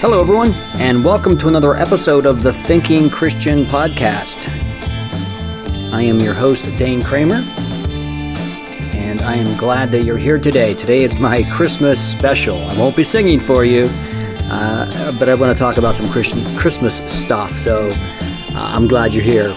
Hello, everyone, and welcome to another episode of the Thinking Christian Podcast. I am your host, Dane Kramer, and I am glad that you're here today. Today is my Christmas special. I won't be singing for you, uh, but I want to talk about some Christian Christmas stuff, so uh, I'm glad you're here.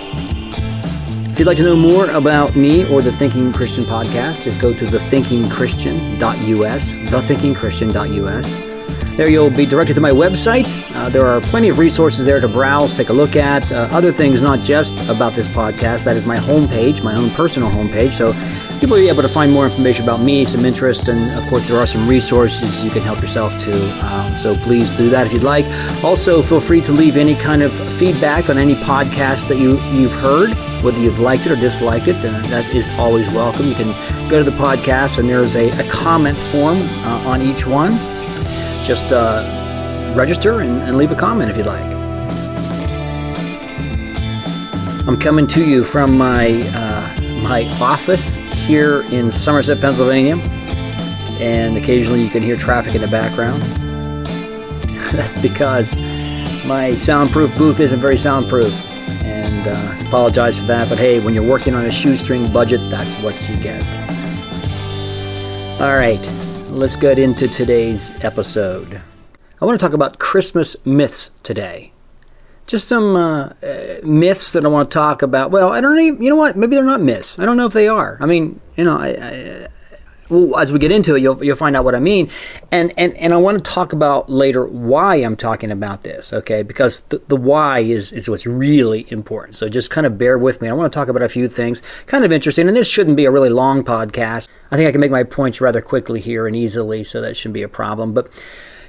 If you'd like to know more about me or the Thinking Christian podcast, just go to thethinkingchristian.us, thethinkingchristian.us. There you'll be directed to my website. Uh, there are plenty of resources there to browse, take a look at. Uh, other things, not just about this podcast. That is my homepage, my own personal homepage. So you'll be able to find more information about me, some interests, and of course there are some resources you can help yourself to. Um, so please do that if you'd like. Also, feel free to leave any kind of feedback on any podcast that you you've heard, whether you've liked it or disliked it. That is always welcome. You can go to the podcast and there's a, a comment form uh, on each one just uh, register and, and leave a comment if you'd like. I'm coming to you from my uh, my office here in Somerset, Pennsylvania, and occasionally you can hear traffic in the background. That's because my soundproof booth isn't very soundproof, and uh, apologize for that. But hey, when you're working on a shoestring budget, that's what you get. All right, let's get into today's episode. I want to talk about Christmas myths today. Just some uh, uh, myths that I want to talk about. Well, I don't even, you know what? Maybe they're not myths. I don't know if they are. I mean, you know, I, I well, as we get into it, you'll you'll find out what I mean, and and and I want to talk about later why I'm talking about this, okay? Because the the why is is what's really important. So just kind of bear with me. I want to talk about a few things, kind of interesting, and this shouldn't be a really long podcast. I think I can make my points rather quickly here and easily, so that shouldn't be a problem. But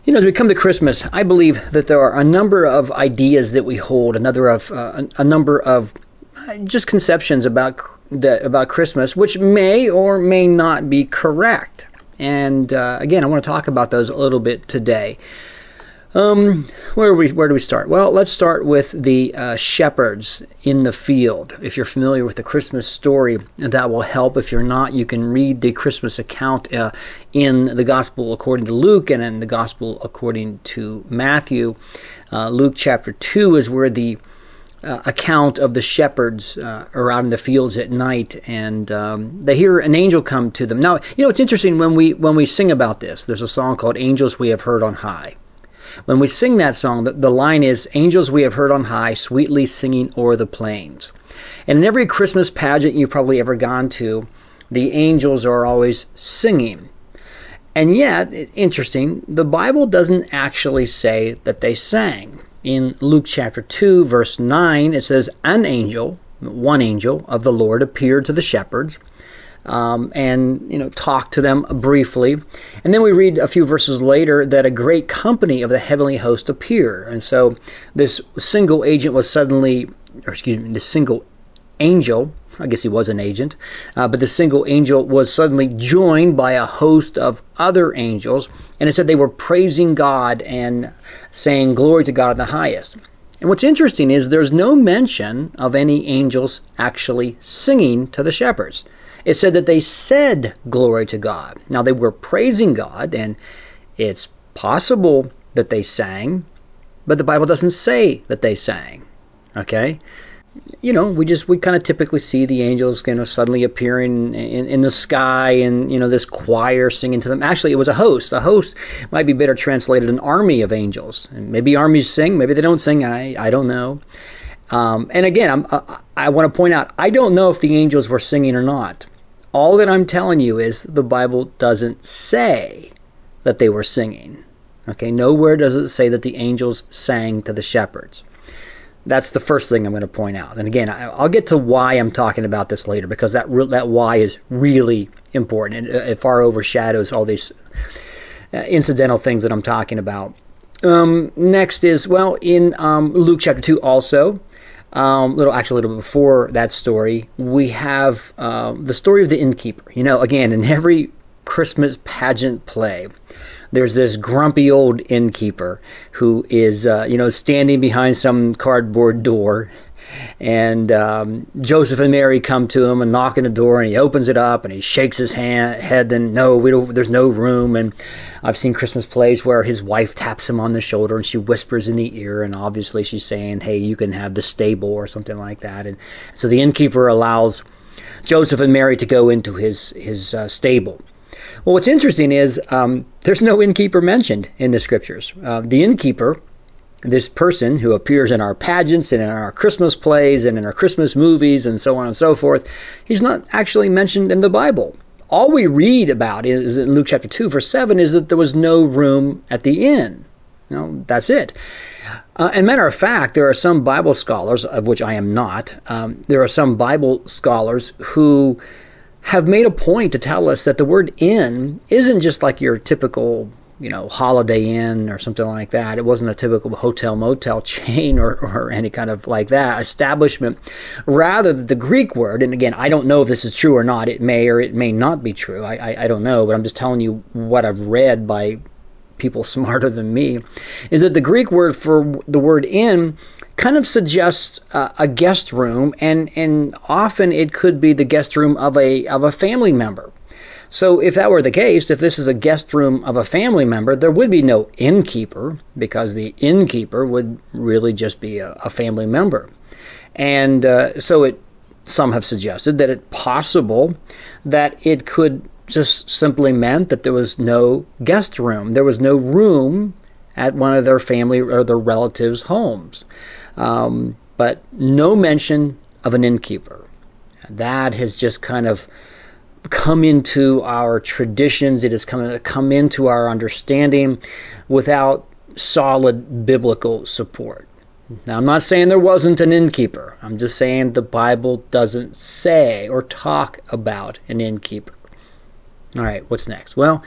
you know, as we come to Christmas, I believe that there are a number of ideas that we hold, another of uh, a, number of uh, just conceptions about the, about Christmas, which may or may not be correct. And uh, again, I want to talk about those a little bit today. Um, where we where do we start? Well, let's start with the uh, shepherds in the field. If you're familiar with the Christmas story, that will help. If you're not, you can read the Christmas account uh, in the Gospel according to Luke and in the Gospel according to Matthew. Uh, Luke chapter two is where the uh, account of the shepherds uh, are out in the fields at night, and um, they hear an angel come to them. Now, you know it's interesting when we when we sing about this. There's a song called "Angels We Have Heard on High." When we sing that song, the, the line is, Angels we have heard on high, sweetly singing o'er the plains. And in every Christmas pageant you've probably ever gone to, the angels are always singing. And yet, interesting, the Bible doesn't actually say that they sang. In Luke chapter 2, verse 9, it says, An angel, one angel of the Lord, appeared to the shepherds um, and you know talk to them briefly. And then we read a few verses later that a great company of the heavenly host appear. And so this single agent was suddenly, or excuse me, this single angel. I guess he was an agent, uh, but the single angel was suddenly joined by a host of other angels, and it said they were praising God and saying, Glory to God in the highest. And what's interesting is there's no mention of any angels actually singing to the shepherds it said that they said glory to God. Now they were praising God, and it's possible that they sang, but the Bible doesn't say that they sang. Okay? You know, we just we kind of typically see the angels you know suddenly appearing in, in the sky and you know this choir singing to them. Actually, it was a host. A host might be better translated an army of angels. And maybe armies sing, maybe they don't sing. I I don't know. Um, and again, I'm, I, I want to point out I don't know if the angels were singing or not. All that I'm telling you is the Bible doesn't say that they were singing. Okay, nowhere does it say that the angels sang to the shepherds. That's the first thing I'm going to point out. And again, I'll get to why I'm talking about this later because that that why is really important. It, it far overshadows all these uh, incidental things that I'm talking about. Um, next is well in um, Luke chapter two also um, little actually a little bit before that story, we have uh, the story of the innkeeper. You know, again, in every Christmas pageant play, there's this grumpy old innkeeper who is, uh, you know, standing behind some cardboard door, and um, Joseph and Mary come to him and knock on the door, and he opens it up and he shakes his hand, head. Then no, we don't. There's no room. And I've seen Christmas plays where his wife taps him on the shoulder and she whispers in the ear, and obviously she's saying, "Hey, you can have the stable" or something like that. And so the innkeeper allows Joseph and Mary to go into his his uh, stable. Well, what's interesting is um, there's no innkeeper mentioned in the scriptures. Uh, the innkeeper this person who appears in our pageants and in our Christmas plays and in our Christmas movies and so on and so forth, he's not actually mentioned in the Bible. All we read about is in Luke chapter 2, verse 7, is that there was no room at the inn. You know, that's it. Uh, and matter of fact, there are some Bible scholars, of which I am not, um, there are some Bible scholars who have made a point to tell us that the word inn isn't just like your typical you know, Holiday Inn or something like that. It wasn't a typical hotel motel chain or, or any kind of like that establishment. Rather, the Greek word, and again, I don't know if this is true or not. It may or it may not be true. I, I, I don't know, but I'm just telling you what I've read by people smarter than me, is that the Greek word for the word inn kind of suggests uh, a guest room, and and often it could be the guest room of a of a family member. So, if that were the case, if this is a guest room of a family member, there would be no innkeeper because the innkeeper would really just be a, a family member. And uh, so, it some have suggested that it's possible that it could just simply meant that there was no guest room. There was no room at one of their family or their relatives' homes. Um, but no mention of an innkeeper. That has just kind of come into our traditions, it has come, come into our understanding without solid biblical support. Now, I'm not saying there wasn't an innkeeper. I'm just saying the Bible doesn't say or talk about an innkeeper. All right, what's next? Well,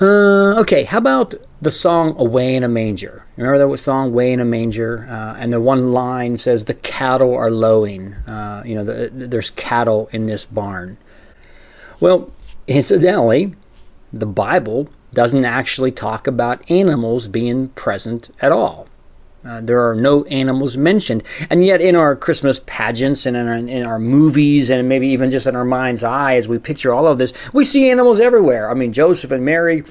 uh, okay, how about the song Away in a Manger? Remember that song, Away in a Manger? Uh, and the one line says, The cattle are lowing. Uh, you know, the, there's cattle in this barn. Well, incidentally, the Bible doesn't actually talk about animals being present at all. Uh, there are no animals mentioned, and yet in our Christmas pageants and in our, in our, movies and maybe even just in our mind's eye, as we picture all of this, we see animals everywhere. I mean, Joseph and Mary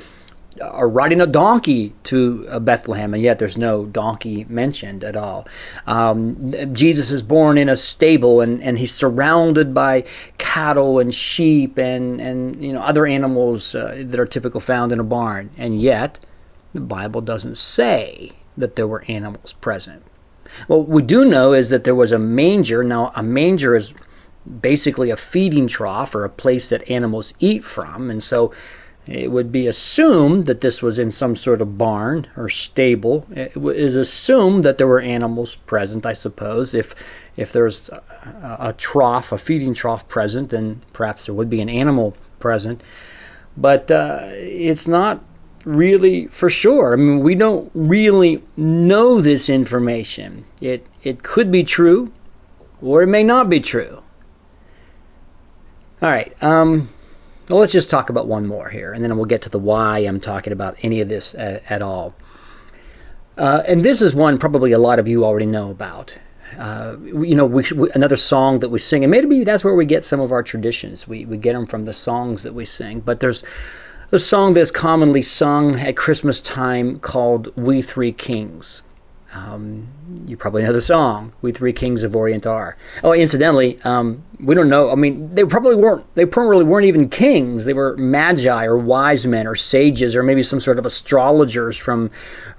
are riding a donkey to uh, Bethlehem, and yet there's no donkey mentioned at all. Um, Jesus is born in a stable, and, and he's surrounded by cattle and sheep and, and you know other animals uh, that are typical found in a barn, and yet the Bible doesn't say that there were animals present. What we do know is that there was a manger. Now, a manger is basically a feeding trough or a place that animals eat from, and so it would be assumed that this was in some sort of barn or stable. It is assumed that there were animals present, I suppose. If if there's a, a trough, a feeding trough present, then perhaps there would be an animal present. But uh, it's not really for sure. I mean, we don't really know this information. It it could be true, or it may not be true. All right. Um, well, let's just talk about one more here, and then we'll get to the why I'm talking about any of this at, at all. Uh, and this is one probably a lot of you already know about. Uh, you know, we, we, another song that we sing, and maybe that's where we get some of our traditions. We we get them from the songs that we sing. But there's a song that's commonly sung at Christmas time called "We Three Kings." Um, you probably know the song "We Three Kings of Orient Are." Oh, incidentally, um, we don't know. I mean, they probably weren't. They probably weren't even kings. They were magi or wise men or sages or maybe some sort of astrologers from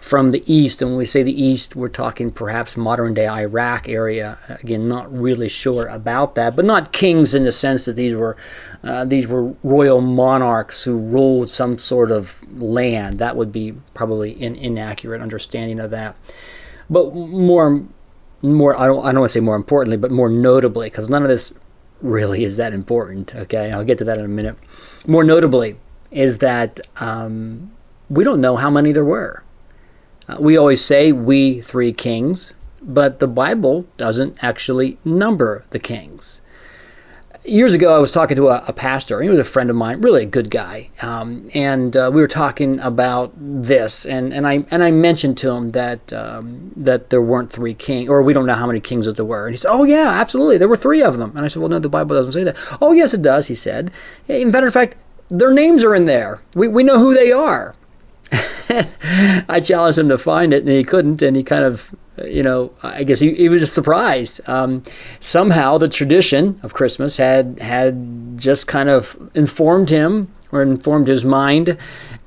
from the east. And when we say the east, we're talking perhaps modern day Iraq area. Again, not really sure about that, but not kings in the sense that these were uh, these were royal monarchs who ruled some sort of land. That would be probably an inaccurate understanding of that. But more, more I don't I don't want to say more importantly, but more notably, because none of this really is that important. Okay, I'll get to that in a minute. More notably is that um, we don't know how many there were. Uh, we always say we three kings, but the Bible doesn't actually number the kings. years ago, I was talking to a, a, pastor. He was a friend of mine, really a good guy, um, and uh, we were talking about this. And, and I and I mentioned to him that um, that there weren't three kings, or we don't know how many kings there were. And he said, "Oh yeah, absolutely, there were three of them." And I said, "Well, no, the Bible doesn't say that." "Oh yes, it does," he said. In matter of fact, their names are in there. We we know who they are. I challenged him to find it, and he couldn't, and he kind of you know, I guess he, he was just surprised. Um, somehow the tradition of Christmas had had just kind of informed him or informed his mind,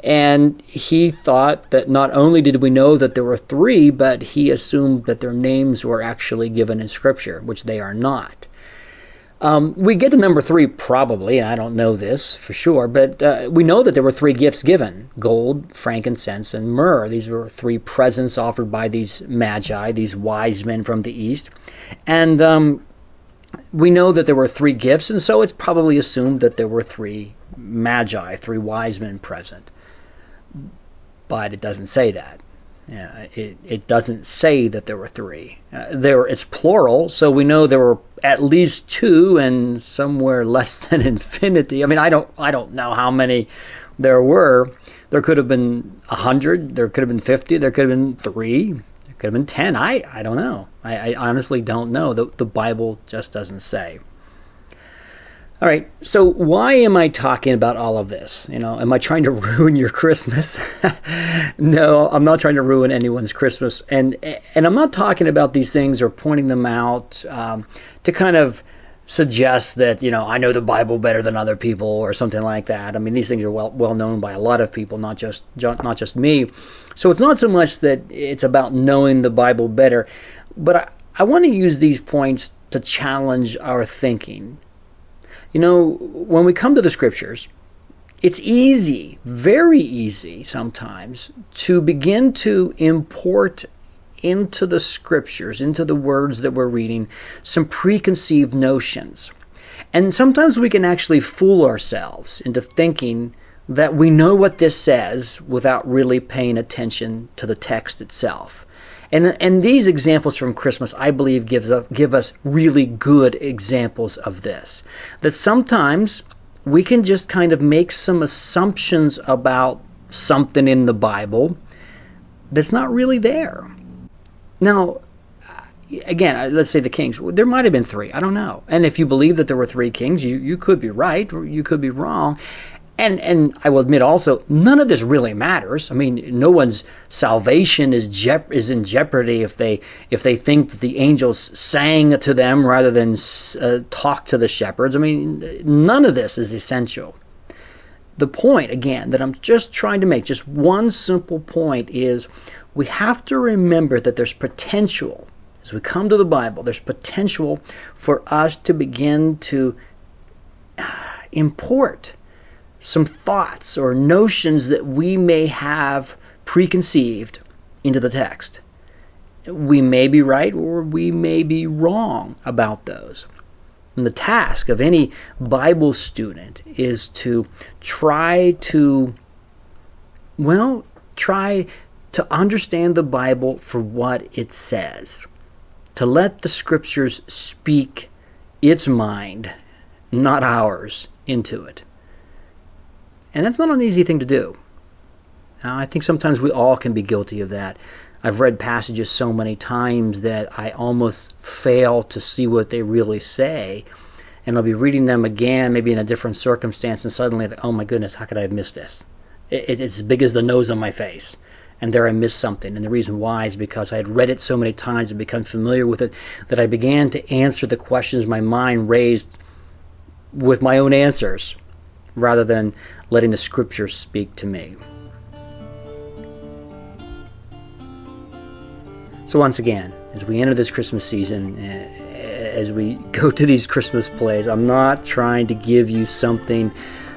and he thought that not only did we know that there were three, but he assumed that their names were actually given in Scripture, which they are not. Um, we get to number three probably, and I don't know this for sure, but uh, we know that there were three gifts given gold, frankincense, and myrrh. These were three presents offered by these magi, these wise men from the east. And um, we know that there were three gifts, and so it's probably assumed that there were three magi, three wise men present. But it doesn't say that. Yeah, it, it doesn't say that there were three. Uh, there it's plural, so we know there were at least two, and somewhere less than infinity. I mean, I don't I don't know how many there were. There could have been a hundred. There could have been fifty. There could have been three. There could have been ten. I I don't know. I, I honestly don't know. The the Bible just doesn't say. All right, so why am I talking about all of this? You know, am I trying to ruin your Christmas? no, I'm not trying to ruin anyone's Christmas, and and I'm not talking about these things or pointing them out um, to kind of suggest that you know I know the Bible better than other people or something like that. I mean, these things are well well known by a lot of people, not just not just me. So it's not so much that it's about knowing the Bible better, but I, I want to use these points to challenge our thinking you know, when we come to the scriptures, it's easy, very easy sometimes, to begin to import into the scriptures, into the words that we're reading, some preconceived notions. And sometimes we can actually fool ourselves into thinking that we know what this says without really paying attention to the text itself. And and these examples from Christmas, I believe, gives give us really good examples of this. That sometimes we can just kind of make some assumptions about something in the Bible that's not really there. Now, again, let's say the kings. There might have been three. I don't know. And if you believe that there were three kings, you, you could be right or you could be wrong. And and I will admit also, none of this really matters. I mean, no one's salvation is jep- is in jeopardy if they if they think that the angels sang to them rather than uh, talk to the shepherds. I mean, none of this is essential. The point again that I'm just trying to make, just one simple point is we have to remember that there's potential as we come to the Bible, there's potential for us to begin to uh, import some thoughts or notions that we may have preconceived into the text. We may be right or we may be wrong about those. And the task of any Bible student is to try to, well, try to understand the Bible for what it says, to let the Scriptures speak its mind, not ours, into it. And that's not an easy thing to do. Now, I think sometimes we all can be guilty of that. I've read passages so many times that I almost fail to see what they really say. And I'll be reading them again, maybe in a different circumstance, and suddenly, oh my goodness, how could I have missed this? It, it's as big as the nose on my face. And there I missed something. And the reason why is because I had read it so many times and become familiar with it that I began to answer the questions my mind raised with my own answers rather than letting the scriptures speak to me. So, once again, as we enter this Christmas season, eh, as we go to these Christmas plays, I'm not trying to give you something,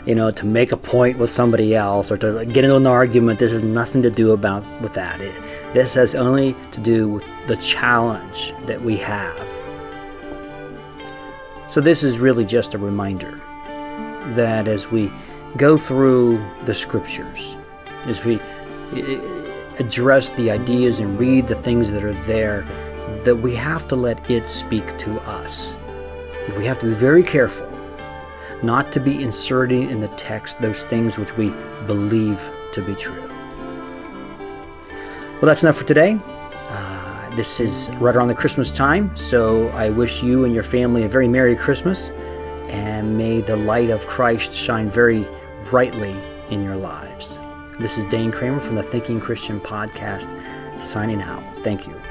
you know, to make a point with somebody else or to get into an argument. This has nothing to do about with that. It, this has only to do with the challenge that we have. So this is really just a reminder that as we go through the scriptures, as we address the ideas and read the things that are there, that we have to let it speak to us. We have to be very careful not to be inserting in the text those things which we believe to be true. Well, that's enough for today. Uh, this is right around the Christmas time, so I wish you and your family a very Merry Christmas, and may the light of Christ shine very brightly in your lives. This is Dane Kramer from the Thinking Christian podcast, signing out. Thank you.